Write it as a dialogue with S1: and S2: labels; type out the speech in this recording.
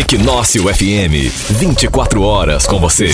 S1: Equinócio FM, 24 horas com você.